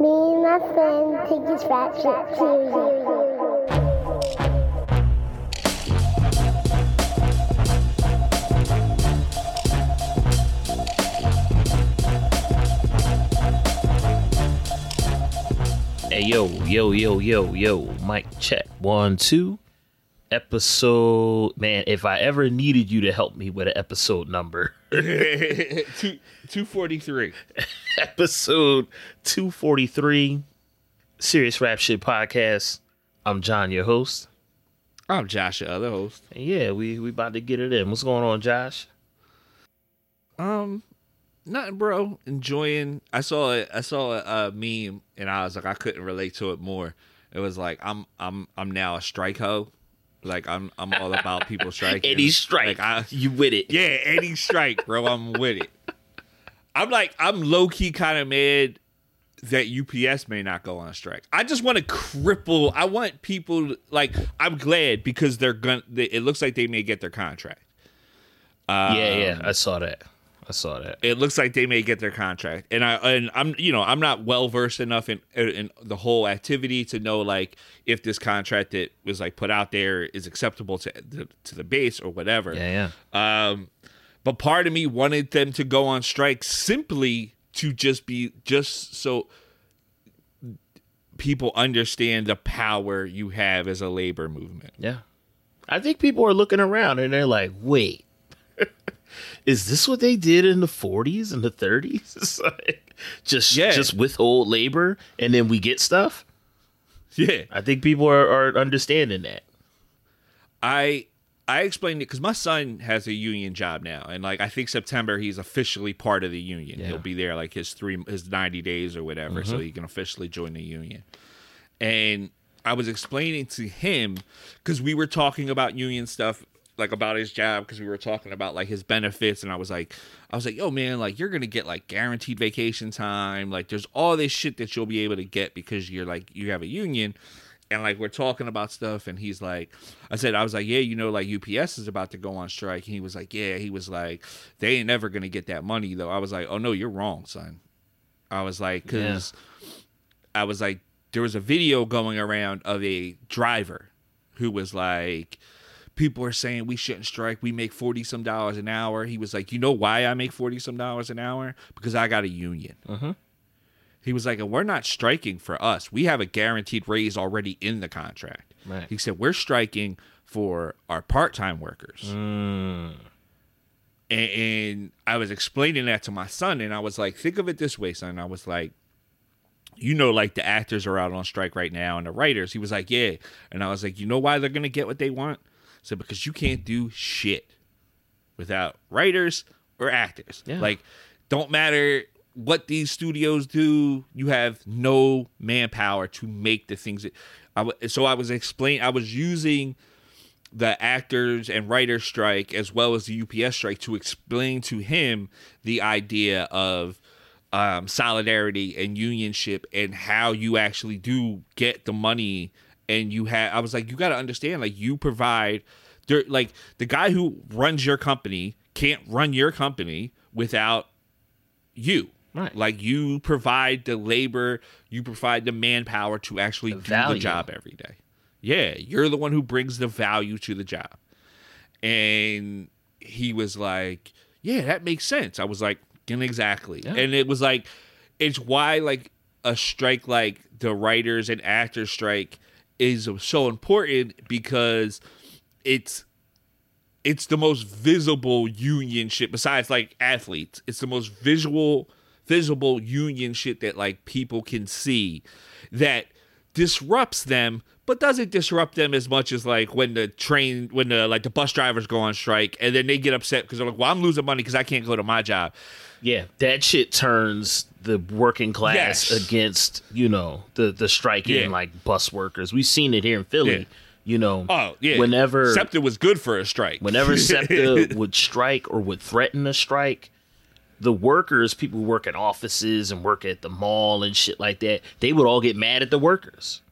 Me and my friend take this rap shit seriously. Hey yo, yo, yo, yo, yo, mic check. One, two. Episode man, if I ever needed you to help me with an episode number, Two two forty three. episode 243, Serious Rap Shit Podcast. I'm John, your host. I'm Josh, your other host. And yeah, we we about to get it in. What's going on, Josh? Um, nothing, bro. Enjoying. I saw it. I saw a, a meme, and I was like, I couldn't relate to it more. It was like, I'm I'm I'm now a strike hoe. Like I'm I'm all about people striking. Any strike, Like I, you with it? yeah, any strike, bro. I'm with it. I'm like, I'm low key kind of mad that UPS may not go on a strike. I just want to cripple. I want people like. I'm glad because they're gonna. They, it looks like they may get their contract. yeah, yeah. Um, I saw that. I saw that. It looks like they may get their contract, and I and I'm you know I'm not well versed enough in in the whole activity to know like if this contract that was like put out there is acceptable to the, to the base or whatever. Yeah, yeah. Um, but part of me wanted them to go on strike simply to just be just so people understand the power you have as a labor movement. Yeah. I think people are looking around and they're like, wait, is this what they did in the 40s and the 30s? It's like, just Yeah. just withhold labor and then we get stuff? Yeah, I think people are, are understanding that. I I explained it because my son has a union job now, and like I think September he's officially part of the union. Yeah. He'll be there like his three his ninety days or whatever, so mm-hmm. he can officially join the union. And I was explaining to him because we were talking about union stuff, like about his job, because we were talking about like his benefits, and I was like, I was like, yo man, like you're gonna get like guaranteed vacation time, like there's all this shit that you'll be able to get because you're like you have a union. And like we're talking about stuff and he's like i said i was like yeah you know like ups is about to go on strike. And he was like yeah he was like they ain't never gonna get that money though. I was like oh no you're wrong son. I was like because i was like there was a video going around of a driver who was like people are saying we shouldn't strike we make 40 some dollars an hour he was like you know why i make 40 some dollars an hour because i got a union he was like, and we're not striking for us. We have a guaranteed raise already in the contract. Right. He said, we're striking for our part time workers. Mm. And, and I was explaining that to my son, and I was like, think of it this way, son. I was like, you know, like the actors are out on strike right now and the writers. He was like, yeah. And I was like, you know why they're going to get what they want? Said, because you can't do shit without writers or actors. Yeah. Like, don't matter what these studios do, you have no manpower to make the things that. I, w- so I was explaining, I was using the actors and writers strike as well as the UPS strike to explain to him the idea of um, solidarity and unionship and how you actually do get the money and you have I was like you got to understand like you provide there like the guy who runs your company can't run your company without you Right. like you provide the labor you provide the manpower to actually do value. the job every day yeah you're the one who brings the value to the job and he was like yeah that makes sense i was like "Yeah, exactly Yeah. and it was like it's why like a strike like the writers and actors strike is so important because it's it's the most visible union shit besides like athletes. It's the most visual visible union shit that like people can see that disrupts them but doesn't disrupt them as much as like when the train when the like the bus drivers go on strike and then they get upset because they're like well i'm losing money because i can't go to my job. Yeah, that shit turns the working class Yes. against, you know, the the striking Yeah. like bus workers. We've seen it here in Philly. Yeah. You know, oh yeah whenever SEPTA was good for a strike whenever SEPTA would strike or would threaten a strike, the workers, people who work at offices and work at the mall and shit like that, they would all get mad at the workers.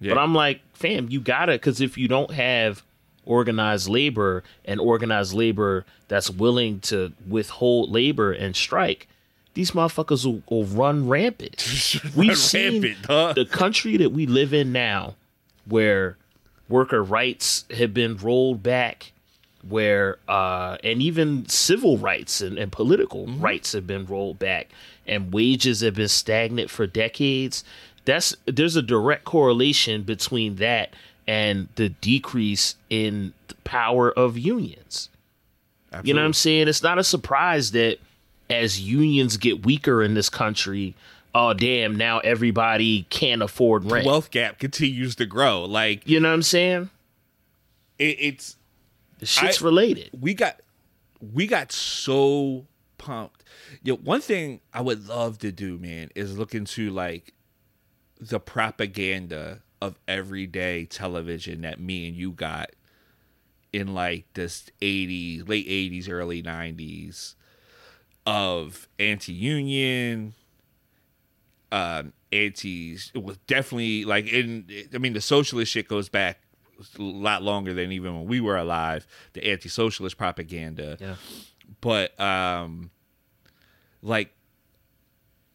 Yeah. But I'm like, fam, you gotta, because if you don't have organized labor and organized labor that's willing to withhold labor and strike, these motherfuckers will, will run rampant. We've Run seen rampant, huh? the country that we live in now, where worker rights have been rolled back, where uh, and even civil rights and, and political Mm-hmm. rights have been rolled back, and wages have been stagnant for decades. That's there's a direct correlation between that and the decrease in the power of unions. You know what I'm saying? It's not a surprise that as unions get weaker in this country, oh damn, now everybody can't afford rent. The wealth gap continues to grow. Like you know what I'm saying? it, it's The shit's I- related. we got we got so pumped. Yo, one thing I would love to do, man, is look into like the propaganda of everyday television that me and you got in like this 80s, late 80s, early 90s of anti-union, um, anti. It was definitely like in. I mean, the socialist shit goes back a lot longer than even when we were alive. The anti-socialist propaganda, Yeah. but um, like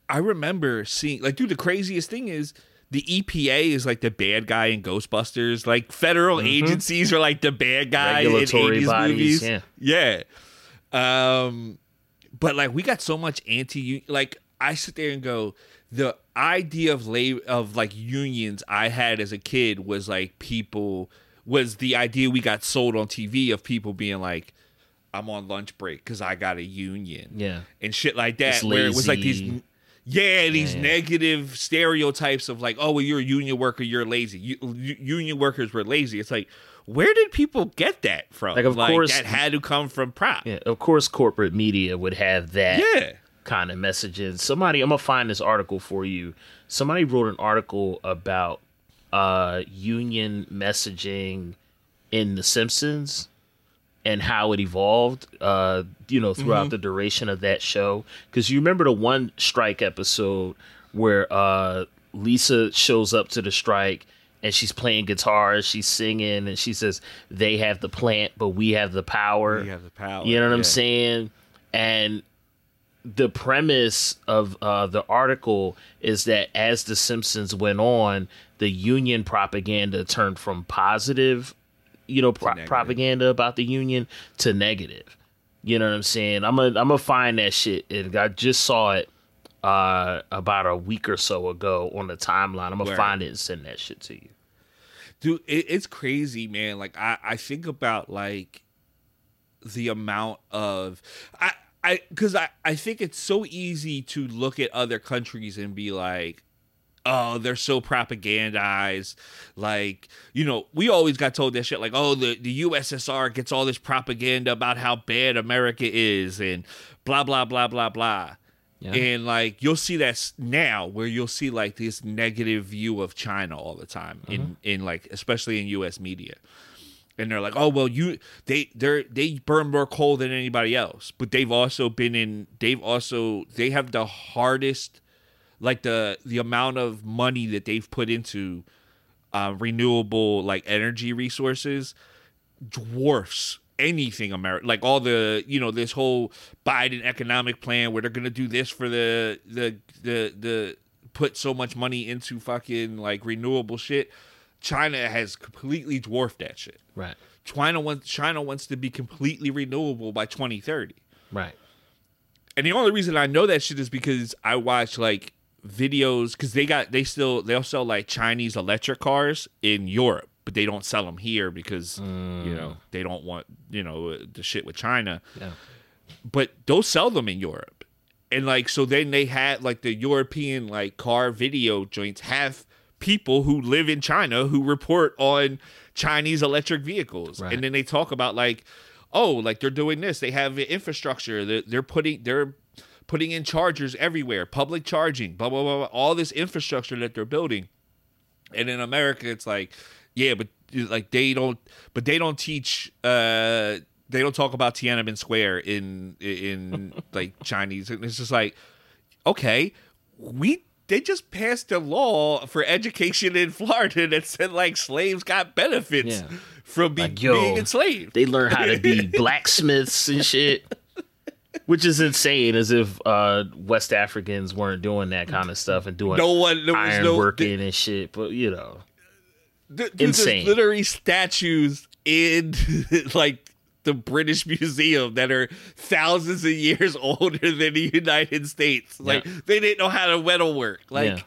I remember seeing like, dude, the craziest thing is. The EPA is like the bad guy in Ghostbusters. Like federal agencies are like the bad guy in Mm-hmm. 80s bodies, movies. yeah. Yeah. Um, but like we got so much anti like I sit there and go, the idea of labor of like unions I had as a kid was like people was the idea we got sold on TV of people being like, I'm on lunch break because I got a union. Yeah. And shit like that. It's where it was like these yeah, these Yeah. negative stereotypes of like, oh, well, you're a union worker, you're lazy. U- u- union workers were lazy. It's like, where did people get that from? Like, of course- that had to come from prop. Yeah. Of course corporate media would have that Yeah. kind of messages. Somebody I'm gonna find this article for you. Somebody wrote an article about uh union messaging in The Simpsons and how it evolved uh you know throughout the duration of that show cuz you remember the one strike episode where uh Lisa shows up to the strike and she's playing guitar, she's singing and she says they have the plant but we have the power. We have the power. You know what I'm saying? And the premise of uh, the article is that as The Simpsons went on, the union propaganda turned from positive, you know, pro- propaganda about the union to negative. You know what I'm saying? I'm gonna I'm gonna find that shit. And I just saw it uh, about a week or so ago on the timeline. I'm gonna find it and send that shit to you. Dude it, it's crazy man. Like i i think about like the amount of i i because i i think it's so easy to look at other countries and be like oh they're so propagandized. Like you know we always got told that shit like oh the, the ussr gets all this propaganda about how bad america is and blah blah blah blah blah Yeah. and like you'll see that now where you'll see like this negative view of China all the time in in like especially in US media. And they're like, "Oh, well, you they they they burn more coal than anybody else, but they've also been in they've also they have the hardest like the the amount of money that they've put into uh, renewable like energy resources dwarfs anything America like all the you know this whole Biden economic plan where they're gonna do this for the the the the put so much money into fucking like renewable shit. China has completely dwarfed that shit. Right. China wants China wants to be completely renewable by 2030. Right. And the only reason I know that shit is because I watch like videos because they got they still they'll sell like Chinese electric cars in Europe, but they don't sell them here because you know mm. they don't want you know the shit with China. Yeah. But they'll sell them in Europe, and like so then they had like the European like car video joints have people who live in China who report on Chinese electric vehicles, Right. and then they talk about like oh like they're doing this they have infrastructure they're, they're putting they're putting in chargers everywhere public charging blah blah blah blah, all this infrastructure that they're building and in america it's like yeah but like they don't but they don't teach uh they don't talk about tiananmen square in in like chinese and it's just like okay we they just passed a law for education in Florida that said like slaves got benefits Yeah. from be, Like, yo, being enslaved. They learn how to be blacksmiths and shit. which is insane, as if uh, West Africans weren't doing that kind of stuff and doing No one, there was iron no. working and shit. But you know, Dude, Insane. There's literally statues in like the British Museum that are thousands of years older than the United States. Like Yeah. they didn't know how to metal work. Like yeah.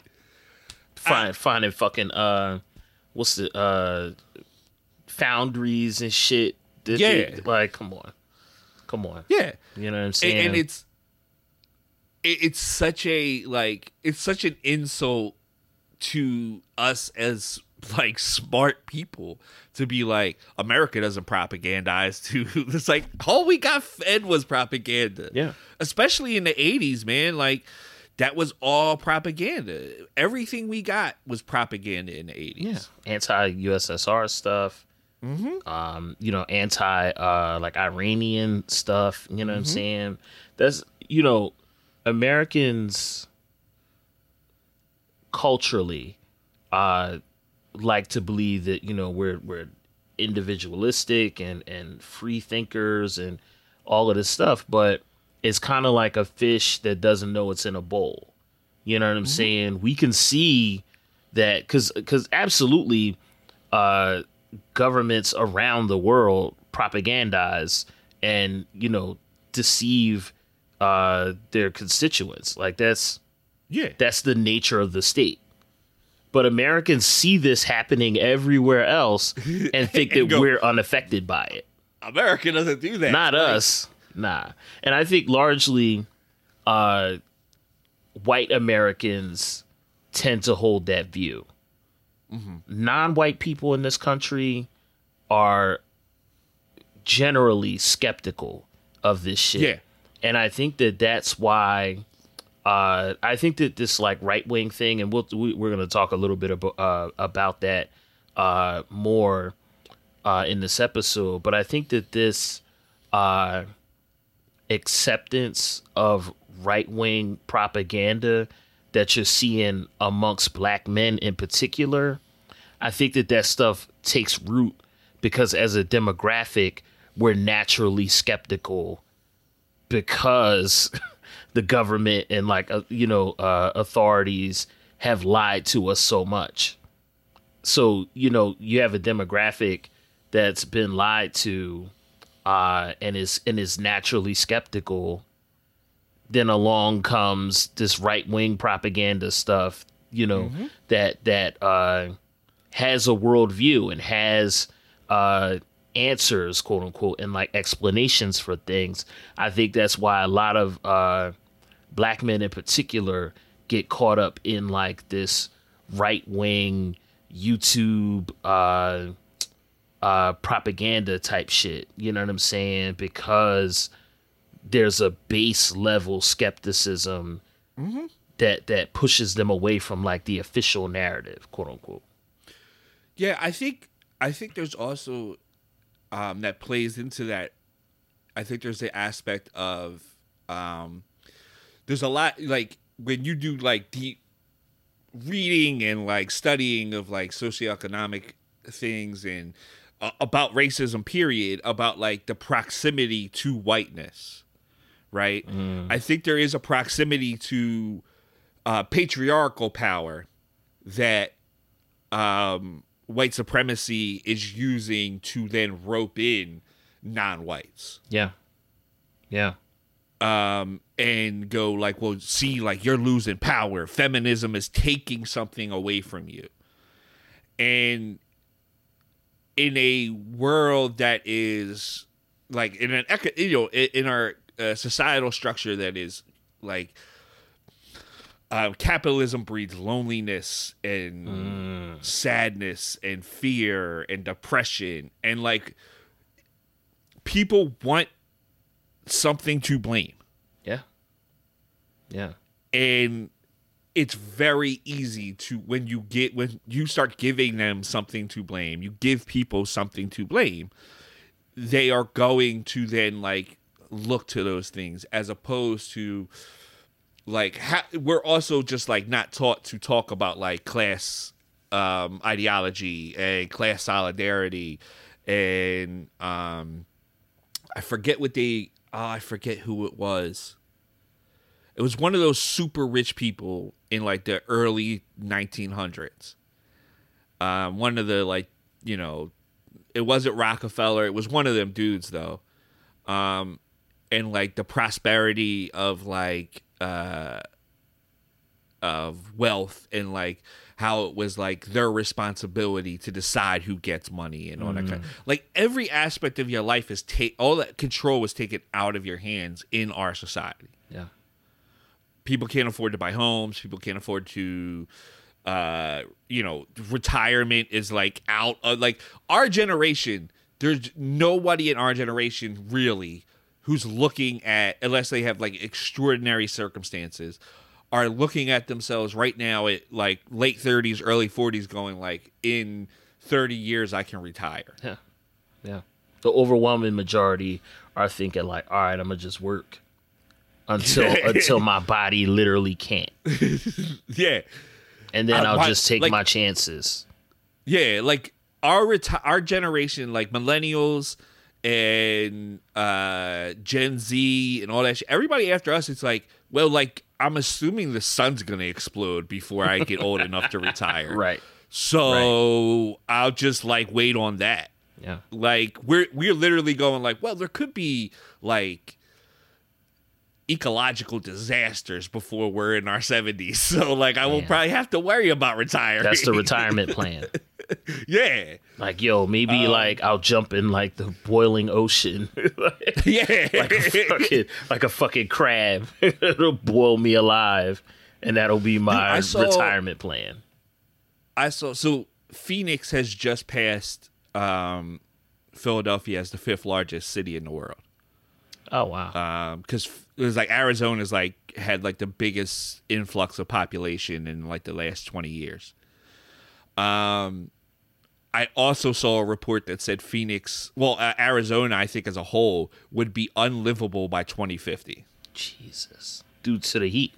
find finding fucking uh, what's the uh, foundries and shit. They- Yeah. like come on, come on. yeah. You know what I'm And, saying? and it's it, it's such a like it's such an insult to us as like smart people to be like America doesn't propagandize to it's like all we got fed was propaganda. Yeah. Especially in the 80s, man, like that was all propaganda. Everything we got was propaganda in the 80s. Yeah, anti USSR stuff. Um, you know, anti uh like Iranian stuff. You know what I'm saying? That's you know, Americans culturally uh like to believe that you know we're we're individualistic and and free thinkers and all of this stuff, but it's kind of like a fish that doesn't know it's in a bowl. You know what I'm saying? We can see that because because absolutely uh governments around the world propagandize and you know deceive uh their constituents like that's Yeah. that's the nature of the state but americans see this happening everywhere else and think that go- we're unaffected by it. America doesn't do that. not Like, us. Nah. And i think largely uh white americans tend to hold that view. Non-white people in this country are generally skeptical of this shit. Yeah. and i think that that's why uh i think that this like right-wing thing and we'll we, we're gonna talk a little bit about uh about that uh more uh in this episode but i think that this uh acceptance of right-wing propaganda that you're seeing amongst black men in particular i think that that stuff takes root because as a demographic we're naturally skeptical because the government and like uh, you know uh, authorities have lied to us so much. So you know you have a demographic that's been lied to uh, and is and is naturally skeptical. Then along comes this right wing propaganda stuff you know that that uh, has a worldview and has uh, answers, quote unquote, and like explanations for things. I think that's why a lot of uh, black men in particular get caught up in like this right wing YouTube uh, uh, propaganda type shit. You know what I'm saying? Because there's a base level skepticism that that pushes them away from like the official narrative, quote unquote. Yeah, I think I think there's also um, that plays into that. I think there's the aspect of um, there's a lot like when you do like deep reading and like studying of like socioeconomic things and uh, about racism period about like the proximity to whiteness right i think there is a proximity to uh, patriarchal power that um, white supremacy is using to then rope in non-whites Yeah. Yeah. um, and go like, well, see, like you're losing power. Feminism is taking something away from you, and in a world that is like in an you know in, in our uh, societal structure that is like uh, capitalism breeds loneliness and sadness and fear and depression and like people want something to blame Yeah. Yeah. and it's very easy to when you get when you start giving them something to blame you give people something to blame they are going to then like look to those things as opposed to like ha- we're also just like not taught to talk about like class um ideology and class solidarity and um I forget what they oh, I forget who it was. It was one of those super rich people in like the early 1900s. Um, one of the like, you know, it wasn't Rockefeller. It was one of them dudes though. Um, and like the prosperity of like uh of wealth and like how it was like their responsibility to decide who gets money and all that kind like every aspect of your life is take all that control was taken out of your hands in our society. Yeah. people can't afford to buy homes. People can't afford to uh you know retirement is like out of like our generation there's nobody in our generation really who's looking at unless they have like extraordinary circumstances are looking at themselves right now at like late 30s early 40s going like in 30 years i can retire Yeah. Yeah. The overwhelming majority are thinking like, all right, I'm gonna just work until until my body literally can't. yeah And then Uh, I'll why- just take like- my chances. Yeah, like our reti- our generation, like millennials and uh Gen Z and all that shit. Everybody after us, it's like, well, like I'm assuming the sun's gonna explode before I get old enough to retire. Right. So I'll just like wait on that. Yeah. Like we're we're literally going like, well, there could be like ecological disasters before we're in our 70s. So like I will Yeah. probably have to worry about retiring. That's the retirement plan. yeah. Like, yo, maybe Um, like I'll jump in like the boiling ocean. Yeah. like a fucking like a fucking crab. It'll boil me alive. And that'll be my I saw- retirement plan. I saw so Phoenix has just passed um, Philadelphia as the fifth largest city in the world. Oh wow. because it was like Arizona's like had like the biggest influx of population in like the last 20 years. Um I also saw a report that said Phoenix, well, uh, Arizona, I think as a whole, would be unlivable by 2050 Jesus. Due to the heat.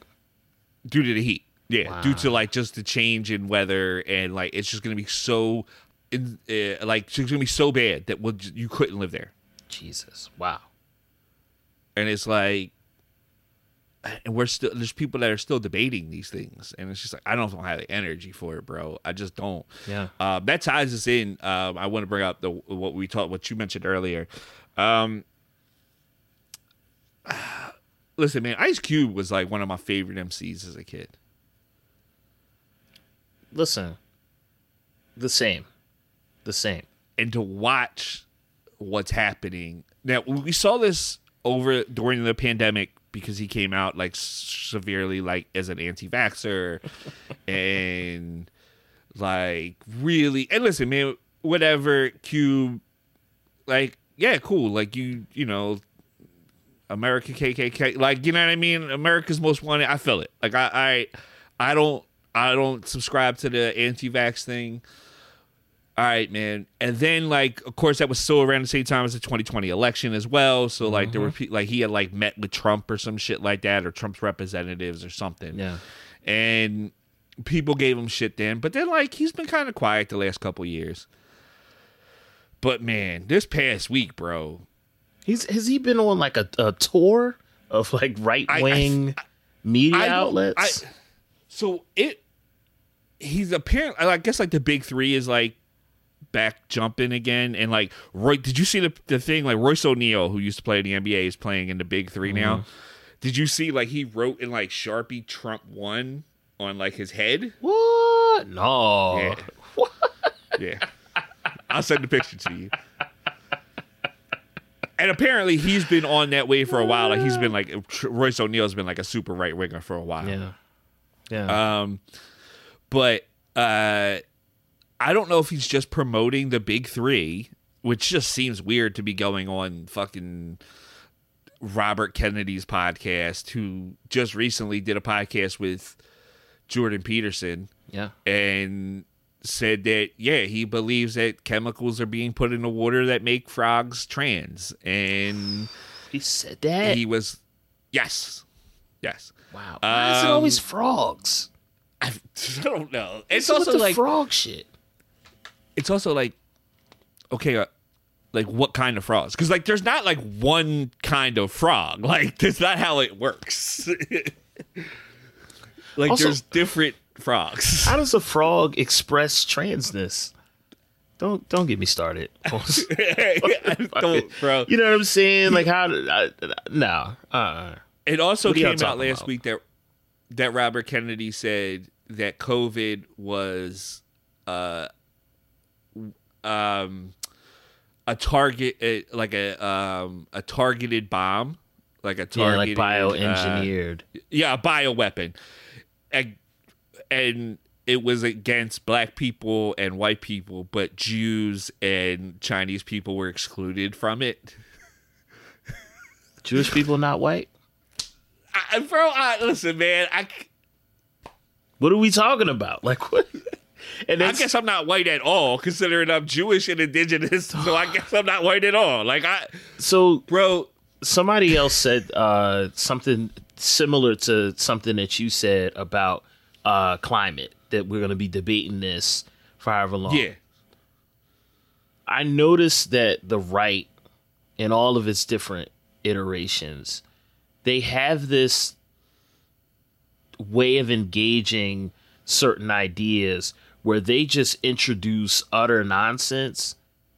due to the heat. Yeah, due to like just the change in weather and like it's just gonna be so, in, uh, like it's gonna be so bad that we'll, you couldn't live there. Jesus. Wow. and it's like and we're still there's people that are still debating these things and it's just like i don't have the energy for it bro i just don't Yeah. uh, that ties us in um, i want to bring up the what we talked what you mentioned earlier um listen man ice cube was like one of my favorite mcs as a kid Listen. The same. The same. and to watch what's happening now we saw this over during the pandemic because he came out like severely like as an anti-vaxer and like really and listen man whatever cube like yeah cool like you you know america kkk like you know what i mean? America's most wanted i feel it. Like i i i don't i don't subscribe to the anti-vax thing all right, man. And then, like, of course, that was still around the same time as the 2020 election as well. So, like, there were mm-hmm. pe- like he had like met with Trump or some shit like that, or Trump's representatives or something. Yeah. And people gave him shit then, but then like he's been kind of quiet the last couple years. But man, this past week, bro, He's has he been on like a, a tour of like right wing media I outlets? I- so it, he's apparently, I guess, like the big three is like back jumping again, and like Roy. Did you see the the thing like Royce O'Neal, who used to play in the NBA, is playing in the big 3 now? Mm-hmm. Did you see like he wrote in like Sharpie Trump won on like his head? what? No. Yeah. Yeah. I'll send the picture to you. And apparently he's been on that way for a while. Like he's been like Royce O'Neal's been like a super right winger for a while. Yeah. Yeah. Um, but uh, I don't know if he's just promoting the big three, which just seems weird to be going on fucking Robert Kennedy's podcast, who just recently did a podcast with Jordan Peterson yeah. and said that yeah he believes that chemicals are being put in the water that make frogs trans and He said that. he was yes yes wow. Why is it always Um, frogs? I, don't know it's What's also like frog shit. It's also like okay uh, like what kind of frogs? Because like there's not like one kind of frog. Like that's not how it works. like Also- there's different frogs. How does a frog express transness? Don't don't get me started. Don't, bro. You know what I'm saying? Like how? I, no. Uh. It also What came out last about? week that that Robert Kennedy said that COVID was uh um a target uh, like a um a targeted bomb like a Yeah, targeted like uh, bioengineered. yeah, a bioweapon. And, and it was against black people and white people, but Jews and Chinese people were excluded from it. Jewish people not white. I, bro, I, listen, man, I, What are we talking about? Like what? And I guess I'm not white at all, considering I'm Jewish and indigenous. So I guess I'm not white at all. Like I, so bro, somebody else said uh, something similar to something that you said about uh, climate that we're going to be debating this for however long. yeah, I noticed that the right, in all of its different iterations, they have this way of engaging certain ideas where they just introduce utter nonsense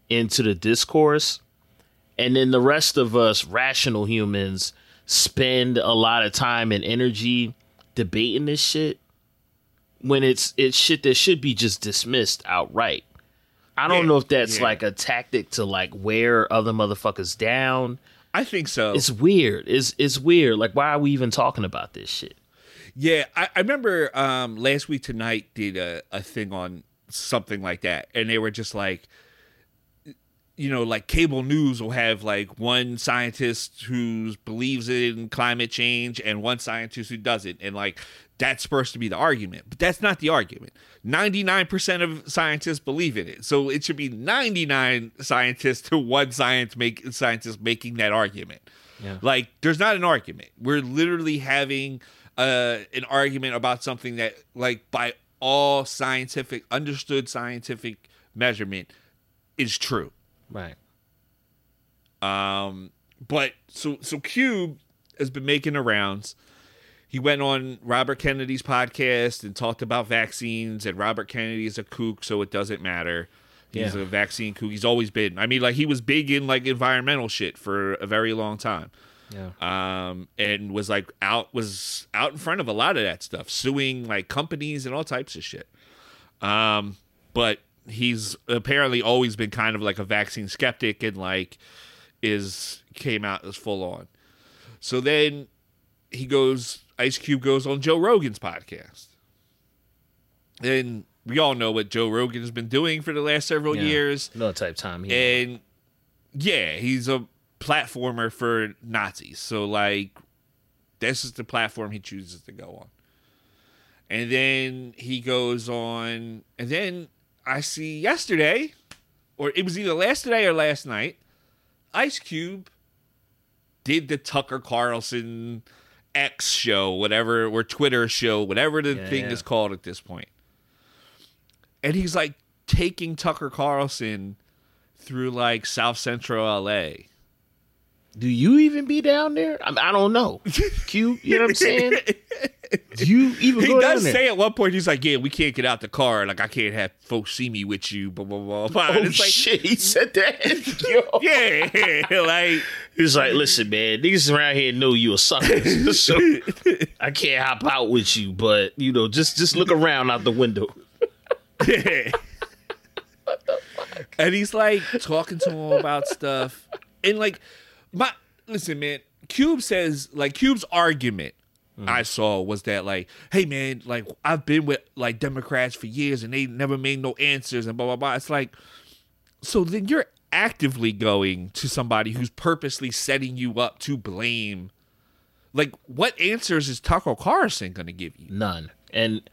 into the discourse. And then the rest of us, rational humans, spend a lot of time and energy debating this shit when it's it's shit that should be just dismissed outright. I don't Yeah, know if that's yeah. like a tactic to like wear other motherfuckers down. I think so. It's weird. It's it's weird. Like why are we even talking about this shit? Yeah, I, I remember um, last week tonight did a, a thing on something like that, and they were just like, you know, like cable news will have like one scientist who believes in climate change and one scientist who doesn't, and like that's supposed to be the argument, but that's not the argument. Ninety nine percent of scientists believe in it, so it should be ninety nine scientists to one science make scientist making that argument. Yeah. Like, there's not an argument. We're literally having uh, an argument about something that, like, by all scientific, understood scientific measurement, is true. Right. Um, but so so Cube has been making the rounds. He went on Robert Kennedy's podcast and talked about vaccines, and Robert Kennedy is a kook, so it doesn't matter. He's Yeah. a vaccine kook. He's always been. I mean, like he was big in like environmental shit for a very long time. Yeah. um, and was like out was out in front of a lot of that stuff, suing like companies and all types of shit. Um, but he's apparently always been kind of like a vaccine skeptic and like is came out as full on. So then he goes, Ice Cube goes on Joe Rogan's podcast, and we all know what Joe Rogan has been doing for the last several Yeah. years. No type time here. And yeah, he's a platformer for Nazis. So like this is the platform he chooses to go on. And then he goes on and then I see yesterday or it was either last today or last night, Ice Cube did the Tucker Carlson X show, whatever, or Twitter show, whatever the Yeah, thing yeah. is called at this point. And he's like taking Tucker Carlson through like South Central LA. Do you even be down there? I, I don't know. Q, you know what I'm saying? Do you even He does say at one point, he's like, Yeah, we can't get out the car. Like, I can't have folks see me with you, blah, blah, blah. blah. oh it's like, shit, he said that. Yeah, like, He's like, listen, man, niggas around here know you a sucker, so I can't hop out with you. But you know, just just look around out the window. and he's like talking to him about stuff. And like, my listen, man, Cube says, like, Cube's argument I saw was that, like, hey, man, like, I've been with like Democrats for years and they never made no answers and blah, blah, blah. It's like, so then you're actively going to somebody who's purposely setting you up to blame. Like, what answers is Tucker Carlson going to give you? None. And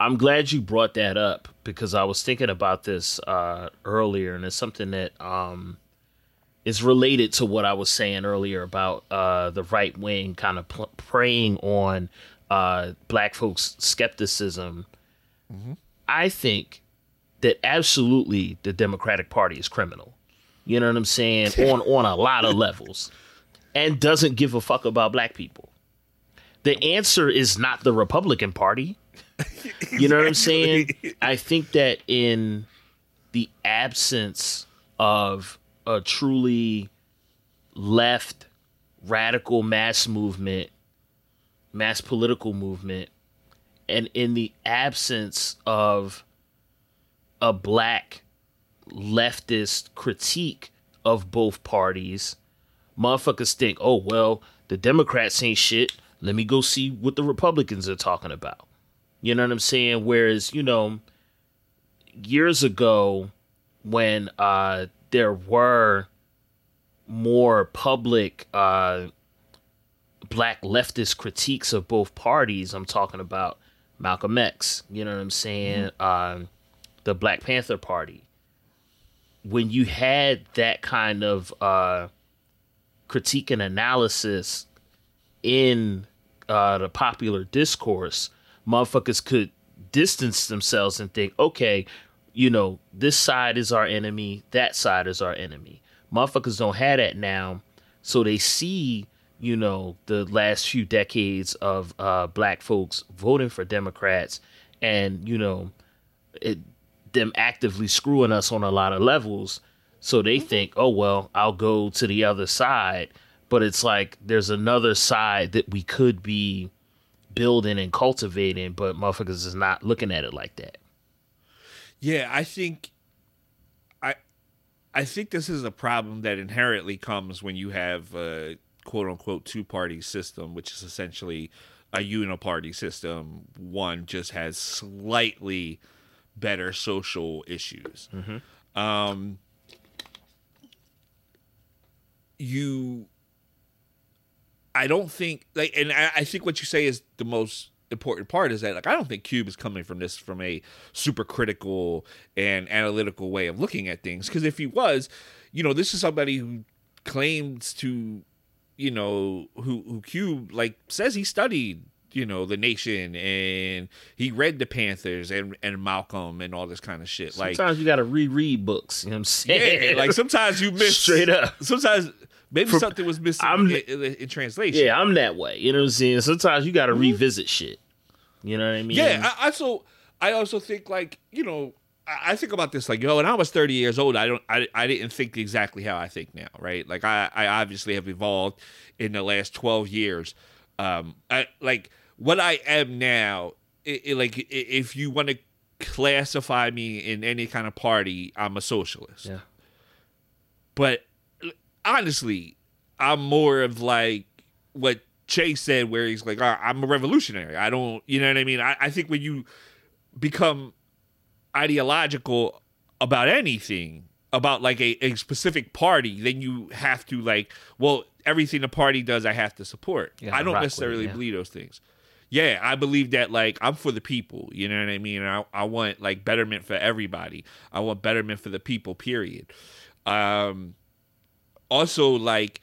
I'm glad you brought that up because I was thinking about this uh, earlier, and it's something that um, is related to what I was saying earlier about uh, the right wing kind of pl- preying on uh, black folks' skepticism. I think that absolutely the Democratic Party is criminal. You know what I'm saying? on on a lot of levels. And doesn't give a fuck about black people. The answer is not the Republican Party. You know what I'm saying? I think that in the absence of a truly left radical mass movement, mass political movement, and in the absence of a black leftist critique of both parties, motherfuckers think, oh, well, the Democrats ain't shit. Let me go see what the Republicans are talking about. You know what I'm saying? Whereas, you know, years ago, when uh, there were more public uh, black leftist critiques of both parties, I'm talking about Malcolm X, you know what I'm saying? Um, the Black Panther Party. When you had that kind of uh, critique and analysis in uh, the popular discourse, motherfuckers could distance themselves and think, okay, you know, this side is our enemy, that side is our enemy. Motherfuckers don't have that now, so they see, you know, the last few decades of uh, black folks voting for Democrats and, you know, it, them actively screwing us on a lot of levels. So they think, oh, well, I'll go to the other side. But it's like there's another side that we could be building and cultivating, but motherfuckers is not looking at it like that. Yeah, I think I I think this is a problem that inherently comes when you have a quote unquote two party system, which is essentially a uniparty system. One just has slightly better social issues. Um, you, I don't think like, and I, I think what you say is the most important part is that like I don't think Cube is coming from this from a super critical and analytical way of looking at things. Because if he was, you know, this is somebody who claims to, you know, who who Cube like says he studied you know the nation and he read the panthers and and malcolm and all this kind of shit like Sometimes you gotta reread books. You know what I'm saying? yeah like sometimes you miss Straight up. sometimes maybe For- something was missing I'm- in, in, in translation Yeah, I'm that way. You know what I'm saying? Sometimes you gotta mm-hmm. revisit shit. You know what I mean? Yeah, I, also I also think like you know I, think about this like yo when I was thirty years old I don't I, I didn't think exactly how I think now right like I I obviously have evolved in the last twelve years um I like what I am now it, it, like if you want to classify me in any kind of party I'm a socialist yeah. but honestly, I'm more of like what Chase said, where he's like, "Ah, I'm a revolutionary. I don't, you know what I mean? I, I think when you become ideological about anything, about like a, a specific party, then you have to like, well, everything the party does, I have to support. Yeah, I don't with necessarily yeah. believe those things. Yeah, I believe that like I'm for the people. You know what I mean? I, I want like betterment for everybody. I want betterment for the people. Period. Um, also like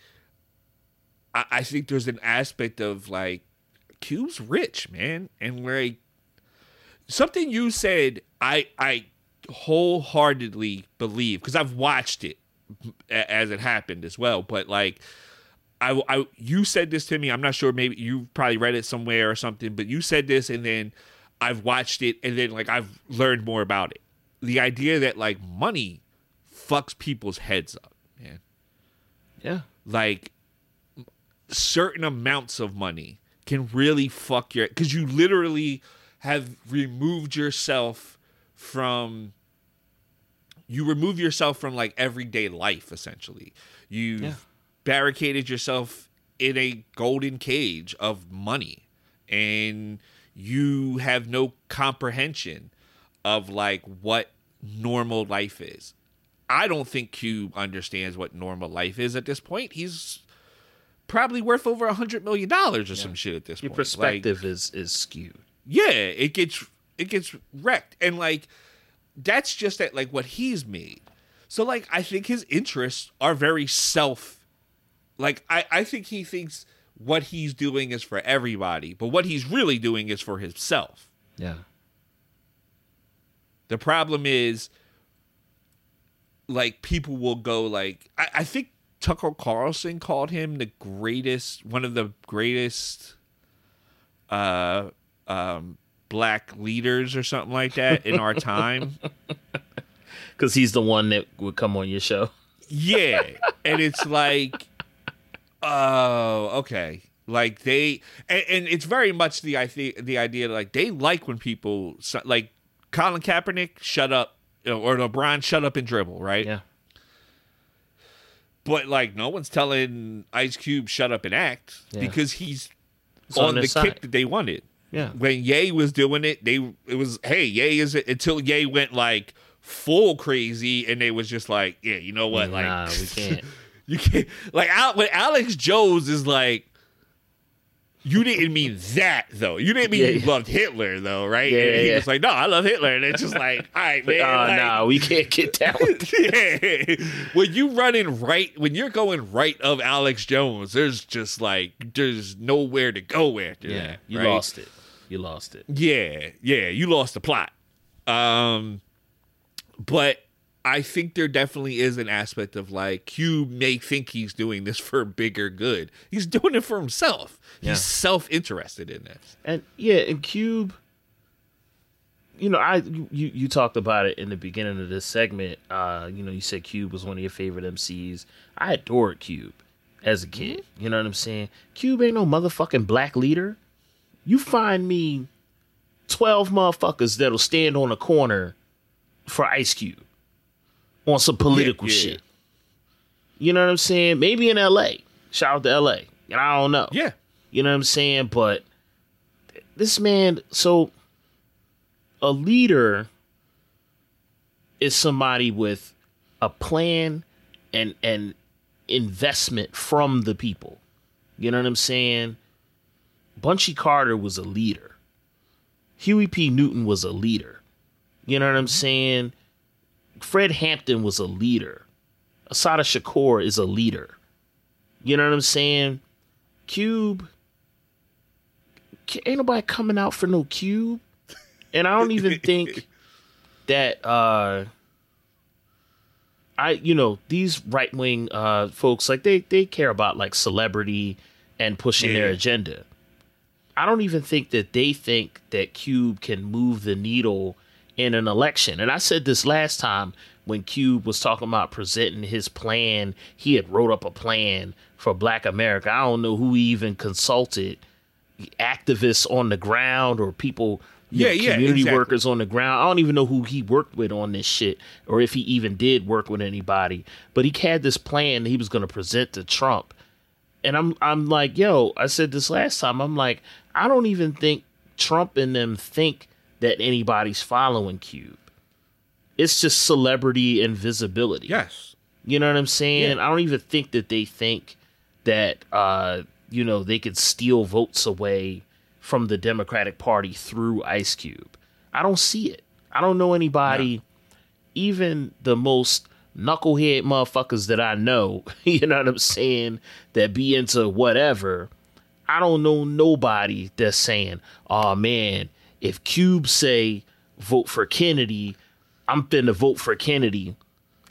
I, I think there's an aspect of like Cube's rich, man, and like something you said, I I wholeheartedly believe because I've watched it a- as it happened as well. But like, I, I you said this to me. I'm not sure. Maybe you probably read it somewhere or something. But you said this, and then I've watched it, and then like I've learned more about it. The idea that like money fucks people's heads up, man Yeah. like certain amounts of money can really fuck your because you literally have removed yourself from you remove yourself from like everyday life essentially you've Yeah. barricaded yourself in a golden cage of money and you have no comprehension of like what normal life is I don't think Cube understands what normal life is at this point. He's probably worth over a hundred million dollars or some shit at this Your point. Your perspective is is skewed. yeah, it gets it gets wrecked, and like that's just at like what he's made. So like I think his interests are very self. Like I I think he thinks what he's doing is for everybody, but what he's really doing is for himself. Yeah. The problem is like people will go like I, I think Tucker Carlson called him the greatest, one of the greatest, uh, um, black leaders or something like that in our time. Because he's the one that would come on your show. Yeah, and it's like, oh, okay. Like they, and, and it's very much the idea, the idea like they like when people like Colin Kaepernick shut up or LeBron shut up and dribble, right? Yeah. But like no one's telling Ice Cube shut up and act Yeah. because he's It's on on, the side. kick that they wanted. Yeah. When Ye was doing it, they it was hey Ye is it until Ye went like full crazy and they was just like yeah you know what like nah, we can't. you can't like Al, when Alex Jones is like you didn't mean that though you didn't mean Yeah, you yeah. loved Hitler though right Yeah, and he yeah. was like no I love Hitler and it's just like all right man Oh, like, nah, we can't get down with yeah. When you running right, when you're going right of Alex Jones, there's just like there's nowhere to go after Yeah, that. you right? lost it. You lost it. Yeah, yeah, you lost the plot. Um, but I think there definitely is an aspect of like Cube may think he's doing this for bigger good. He's doing it for himself. Yeah. He's self-interested in this. And yeah, and Cube, you know, I you you talked about it in the beginning of this segment. Uh, you know, you said Cube was one of your favorite MCs. I adored Cube as a kid. You know what I'm saying? Cube ain't no motherfucking black leader. You find me twelve motherfuckers that'll stand on a corner for Ice Cube on some political yeah. shit. You know what I'm saying? Maybe in L.A. Shout out to L.A. And I don't know. Yeah, You know what I'm saying? But this man, so a leader is somebody with a plan and and investment from the people. You know what I'm saying? Bunchy Carter was a leader. Huey P. Newton was a leader. You know what I'm mm-hmm. saying? Fred Hampton was a leader. Assata Shakur is a leader. You know what I'm saying? Cube. Ain't nobody coming out for no Cube. And I don't even think that uh I you know, these right wing uh folks like they they care about like celebrity and pushing their agenda. I don't even think that they think that Cube can move the needle in an election. And I said this last time when Cube was talking about presenting his plan. He had wrote up a plan for Black America. I don't know who he even consulted, activists on the ground or people, Yeah, know, yeah, community exactly. workers on the ground. I don't even know who he worked with on this shit or if he even did work with anybody. But he had this plan that he was going to present to Trump and I'm I'm like, yo, I said this last time. I'm like, I don't even think Trump and them think that anybody's following Cube. It's just celebrity and visibility. yes, You know what I'm saying? I don't even think that they think that uh, you know, they could steal votes away from the Democratic Party through Ice Cube. I don't see it. I don't know anybody, even the most knucklehead motherfuckers that I know, you know what I'm saying, that be into whatever. I don't know nobody that's saying, oh man, if Cube say vote for Kennedy, I'm finna vote for Kennedy.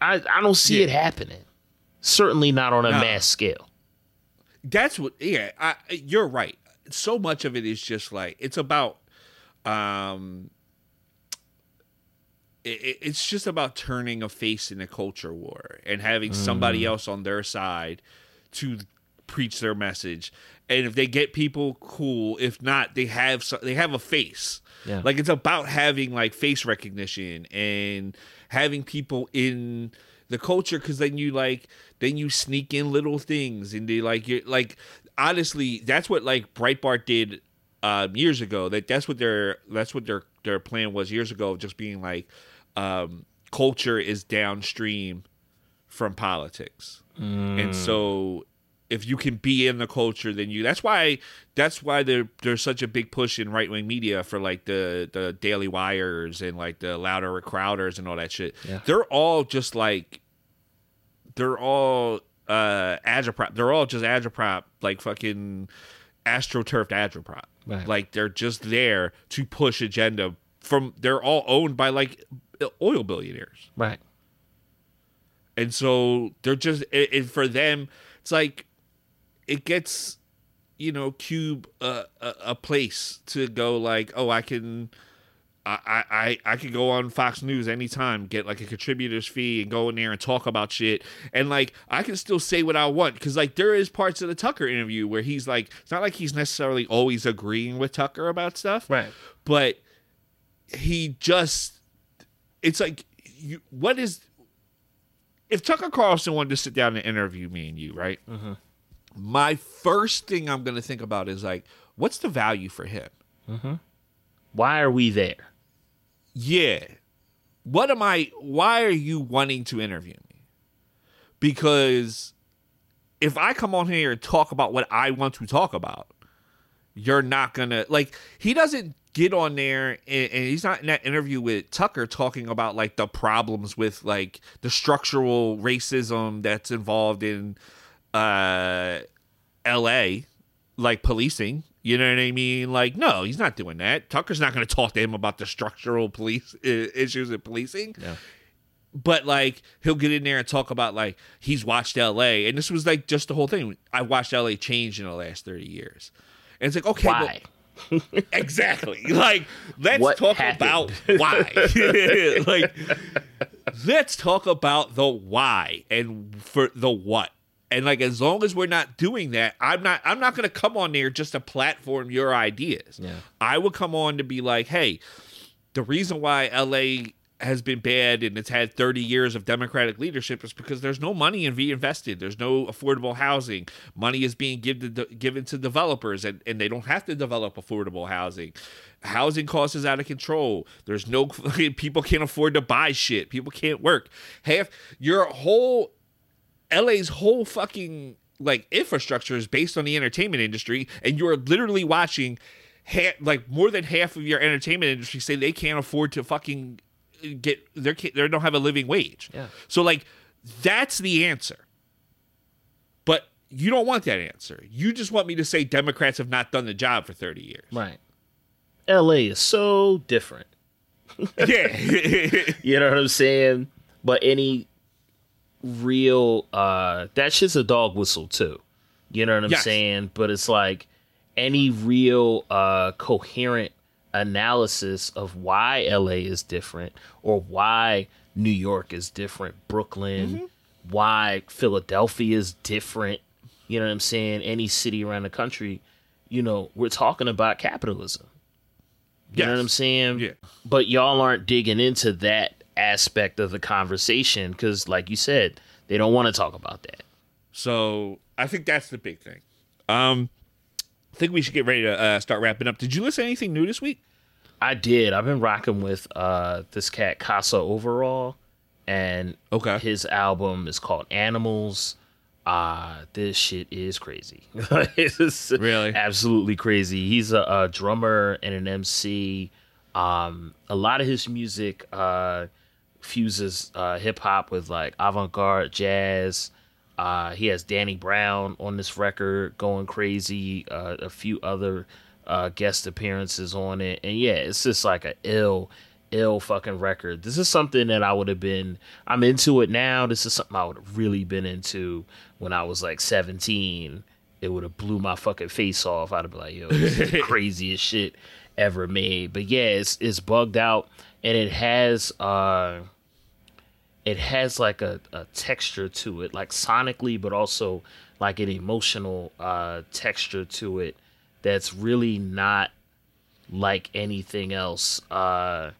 I, I don't see Yeah. it happening. Certainly not on a No. mass scale. that's what yeah I, you're right so much of it is just like it's about um it, it- it's just about turning a face in a culture war and having somebody else on their side to preach their message and if they get people cool. If not they have so, they have a face. Yeah. like it's about having like face recognition and having people in the culture because then you like then you sneak in little things and they like you like honestly that's what like breitbart did um years ago. That that's what their that's what their their plan was years ago just being like um culture is downstream from politics. And so if you can be in the culture then you that's why that's why there there's such a big push in right wing media for like the the daily wires and like the louder crowders and all that shit Yeah. they're all just like they're all uh agitprop they're all just agitprop like fucking astroturfed agitprop Right. like they're just there to push agenda from they're all owned by like oil billionaires Right. and so they're just it, for them. It's like it gets you know Cube a, a, a place to go like oh I can. I, I, I could go on Fox News anytime, get like a contributor's fee and go in there and talk about shit. And like, I can still say what I want because like there is parts of the Tucker interview where he's like, it's not like he's necessarily always agreeing with Tucker about stuff. Right. But he just, it's like, you, what is, if Tucker Carlson wanted to sit down and interview me and you, right? Mm-hmm. My first thing I'm going to think about is like, what's the value for him? Mm-hmm. Why are we there? yeah what am i why are you wanting to interview me because if i come on here and talk about what i want to talk about you're not gonna like he doesn't get on there and, and he's not in that interview with tucker talking about like the problems with like the structural racism that's involved in uh la like policing you know what I mean? Like, no, he's not doing that. Tucker's not going to talk to him about the structural police uh, issues in policing. Yeah. But like, he'll get in there and talk about like he's watched L.A. and this was like just the whole thing. I watched L.A. change in the last thirty years, and it's like, okay, Why? well, exactly. Like, let's What talk happened? about why. like, let's talk about the why and for the what. And like, as long as we're not doing that, I'm not. I'm not going to come on there just to platform your ideas. Yeah. I would come on to be like, hey, the reason why LA has been bad and it's had 30 years of democratic leadership is because there's no money in reinvested. There's no affordable housing. Money is being given to, given to developers and, and they don't have to develop affordable housing. Housing costs is out of control. There's no people can't afford to buy shit. People can't work. Half your whole LA's whole fucking like infrastructure is based on the entertainment industry, and you're literally watching ha- like more than half of your entertainment industry say they can't afford to fucking get their they don't have a living wage. Yeah. So like that's the answer. But you don't want that answer. You just want me to say Democrats have not done the job for 30 years. Right. LA is so different. yeah. You know what I'm saying? But any real uh that shit's a dog whistle too. You know what I'm Yes. saying? But it's like any real uh coherent analysis of why LA is different or why New York is different, Brooklyn, why Philadelphia is different. You know what I'm saying? Any city around the country, you know, we're talking about capitalism. You know what I'm saying? Yeah. But y'all aren't digging into that aspect of the conversation because, like you said, they don't want to talk about that. So I think that's the big thing. Um, I think we should get ready to uh, start wrapping up. Did you listen to anything new this week? I did. I've been rocking with uh, this cat Kassa Overall, and Okay. his album is called Animals. Uh, this shit is crazy. it's Really? absolutely crazy. He's a, a drummer and an MC. Um, a lot of his music uh, fuses uh, hip hop with like avant garde jazz. Uh, he has Danny Brown on this record going crazy. Uh, a few other uh, guest appearances on it, and yeah, it's just like a ill, ill fucking record. This is something that I would have been. I'm into it now. This is something I would have really been into when I was like 17. It would have blew my fucking face off. I'd have been like, yo, this is the craziest shit ever made. But yeah, it's it's bugged out, and it has uh it has like a, a texture to it, like sonically, but also like an emotional uh, texture to it that's really not like anything else uh,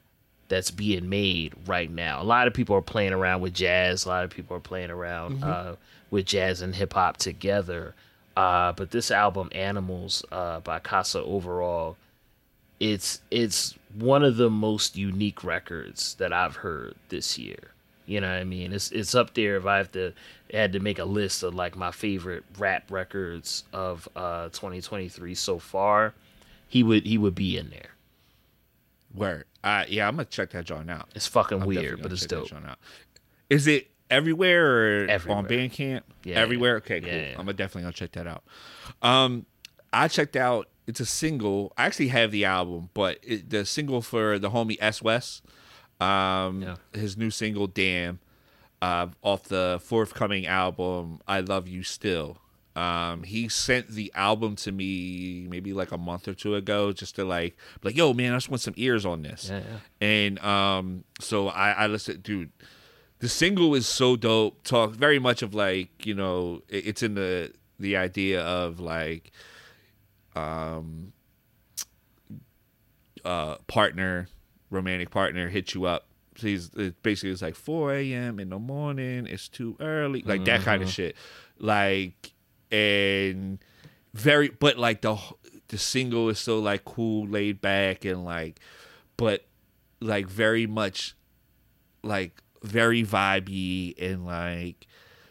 that's being made right now. A lot of people are playing around with jazz. A lot of people are playing around uh, with jazz and hip hop together. Uh, but this album, Animals, uh, by Kassa Overall, it's it's one of the most unique records that I've heard this year. You know what I mean? It's it's up there if I have to had to make a list of like my favorite rap records of uh 2023 so far. He would he would be in there. Where? Uh, yeah, I'm gonna check that John out. It's fucking I'm weird, but it's dope. Is it everywhere or Everywhere. on Bandcamp? Yeah, everywhere. Okay, cool. Yeah, yeah. I'm gonna definitely gonna check that out. Um, I checked out. It's a single. I actually have the album, but it, the single for the homie Ess West, um, Yeah. his new single, "Damn." uh, off the forthcoming album, I Love You Still. Um, he sent the album to me maybe like a month or two ago, just to like, like, yo, man, I just want some ears on this. Yeah, yeah. And um, so I, I listened, dude. The single is so dope. Talk very much of like, you know, it- it's in the the idea of like, um, uh, partner, romantic partner hit you up. So he's it basically it's like 4 a.m. in the morning. It's too early, like that kind of shit. Like and very, but like the the single is so like cool, laid back, and like, but like very much like very vibey and like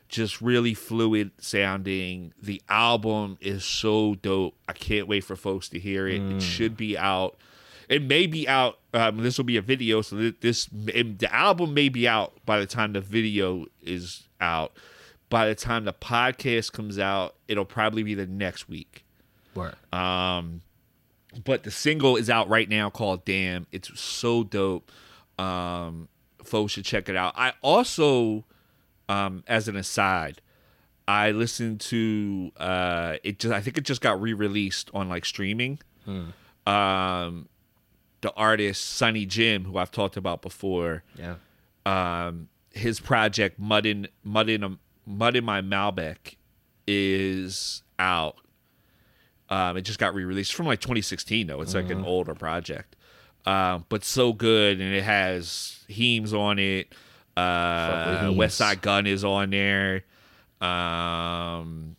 just really fluid sounding. The album is so dope. I can't wait for folks to hear it. It should be out. It may be out. Um, this will be a video, so this it- the album may be out by the time the video is out. By the time the podcast comes out, it'll probably be the next week. Word. Um, but the single is out right now called "Damn." It's so dope. Um, folks should check it out. I also, um, as an aside, I listened to uh, it. Just I think it just got re-released on like streaming. Um, the artist Sonny Jim, who I've talked about before, yeah. um, his project Mud in Mud in Mud in My Malbec is out. Um, it just got re-released from like 2016 though. It's like an older project, um, but so good, and it has Heems on it. Uh, Westside Gunn is on there. Um,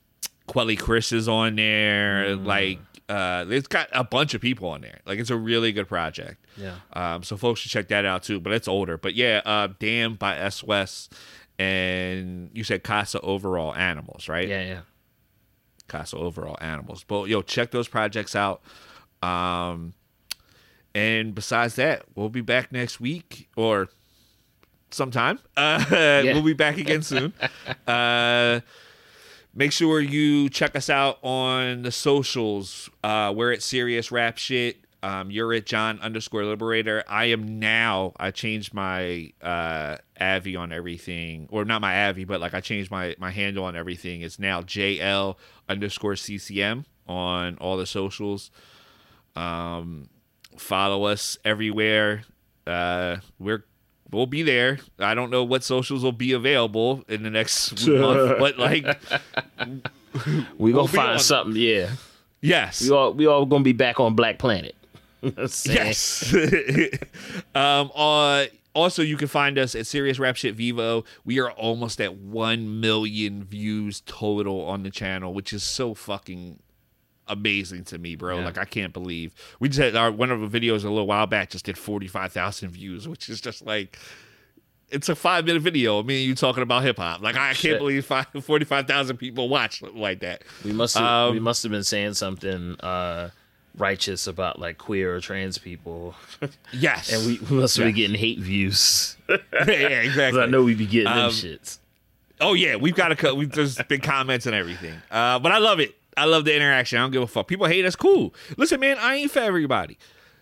Quelle Chris is on there. Like, uh, it's got a bunch of people on there. Like, it's a really good project. Yeah. Um, so folks should check that out too. But it's older. But yeah, uh, Damn by Ess West, and you said Kassa Overall Animals, right? Yeah, yeah. Kassa Overall Animals. But yo, check those projects out. Um, and besides that, we'll be back next week or sometime. Uh, We'll be back again soon. uh, make sure you check us out on the socials. Uh, we're at Serious Rap Shit. Um, you're at John underscore Liberator. I am now. I changed my uh, Avi on everything, or not my Avi, but like I changed my my handle on everything. It's now JL underscore CCM on all the socials. Um, follow us everywhere. Uh, we're we'll be there. I don't know what socials will be available in the next month, but like We We'll gonna be on- find something. Yeah. yes, We all we all gonna be back on Black Planet. Yes. um, uh, also, you can find us at Serious Rap Shit Vivo. We are almost at 1 million views total on the channel, which is so fucking amazing to me, bro. Yeah. Like, I can't believe. We just had our, one of the videos a little while back just did 45,000 views, which is just like. It's a five minute video. of Me and you talking about hip hop. Like I can't believe five, 45,000 people watch like that. We must have Um, we must have been saying something uh righteous about like queer or trans people. Yes, and we, we must have been getting hate views. yeah, exactly. I know we be getting them Um, shits. Oh yeah, we've got a cut. We've there's been comments and everything. Uh, but I love it. I love the interaction. I don't give a fuck. People hate us. Cool. Listen, man, I ain't for everybody.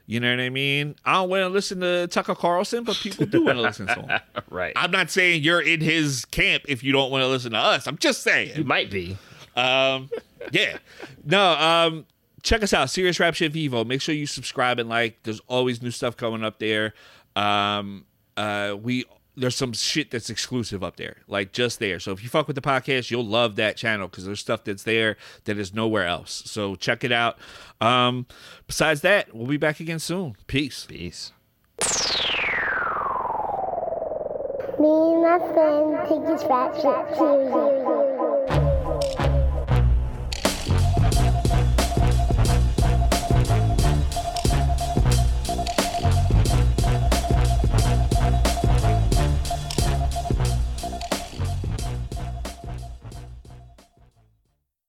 You know what I mean? I don't want to listen to Tucker Carlson, but people do want to listen to him. Right. I'm not saying you're in his camp if you don't want to listen to us. I'm just saying. you might be. Um, yeah. No, um, check us out. Serious Rap Shit Vivo. Make sure you subscribe and like. There's always new stuff coming up there. Um, uh, we there's some shit that's exclusive up there, like just there. So if you fuck with the podcast, you'll love that channel because there's stuff that's there that is nowhere else. So check it out. Um, besides that, we'll be back again soon. Peace. Peace. Me and my friend take this rap shit serious.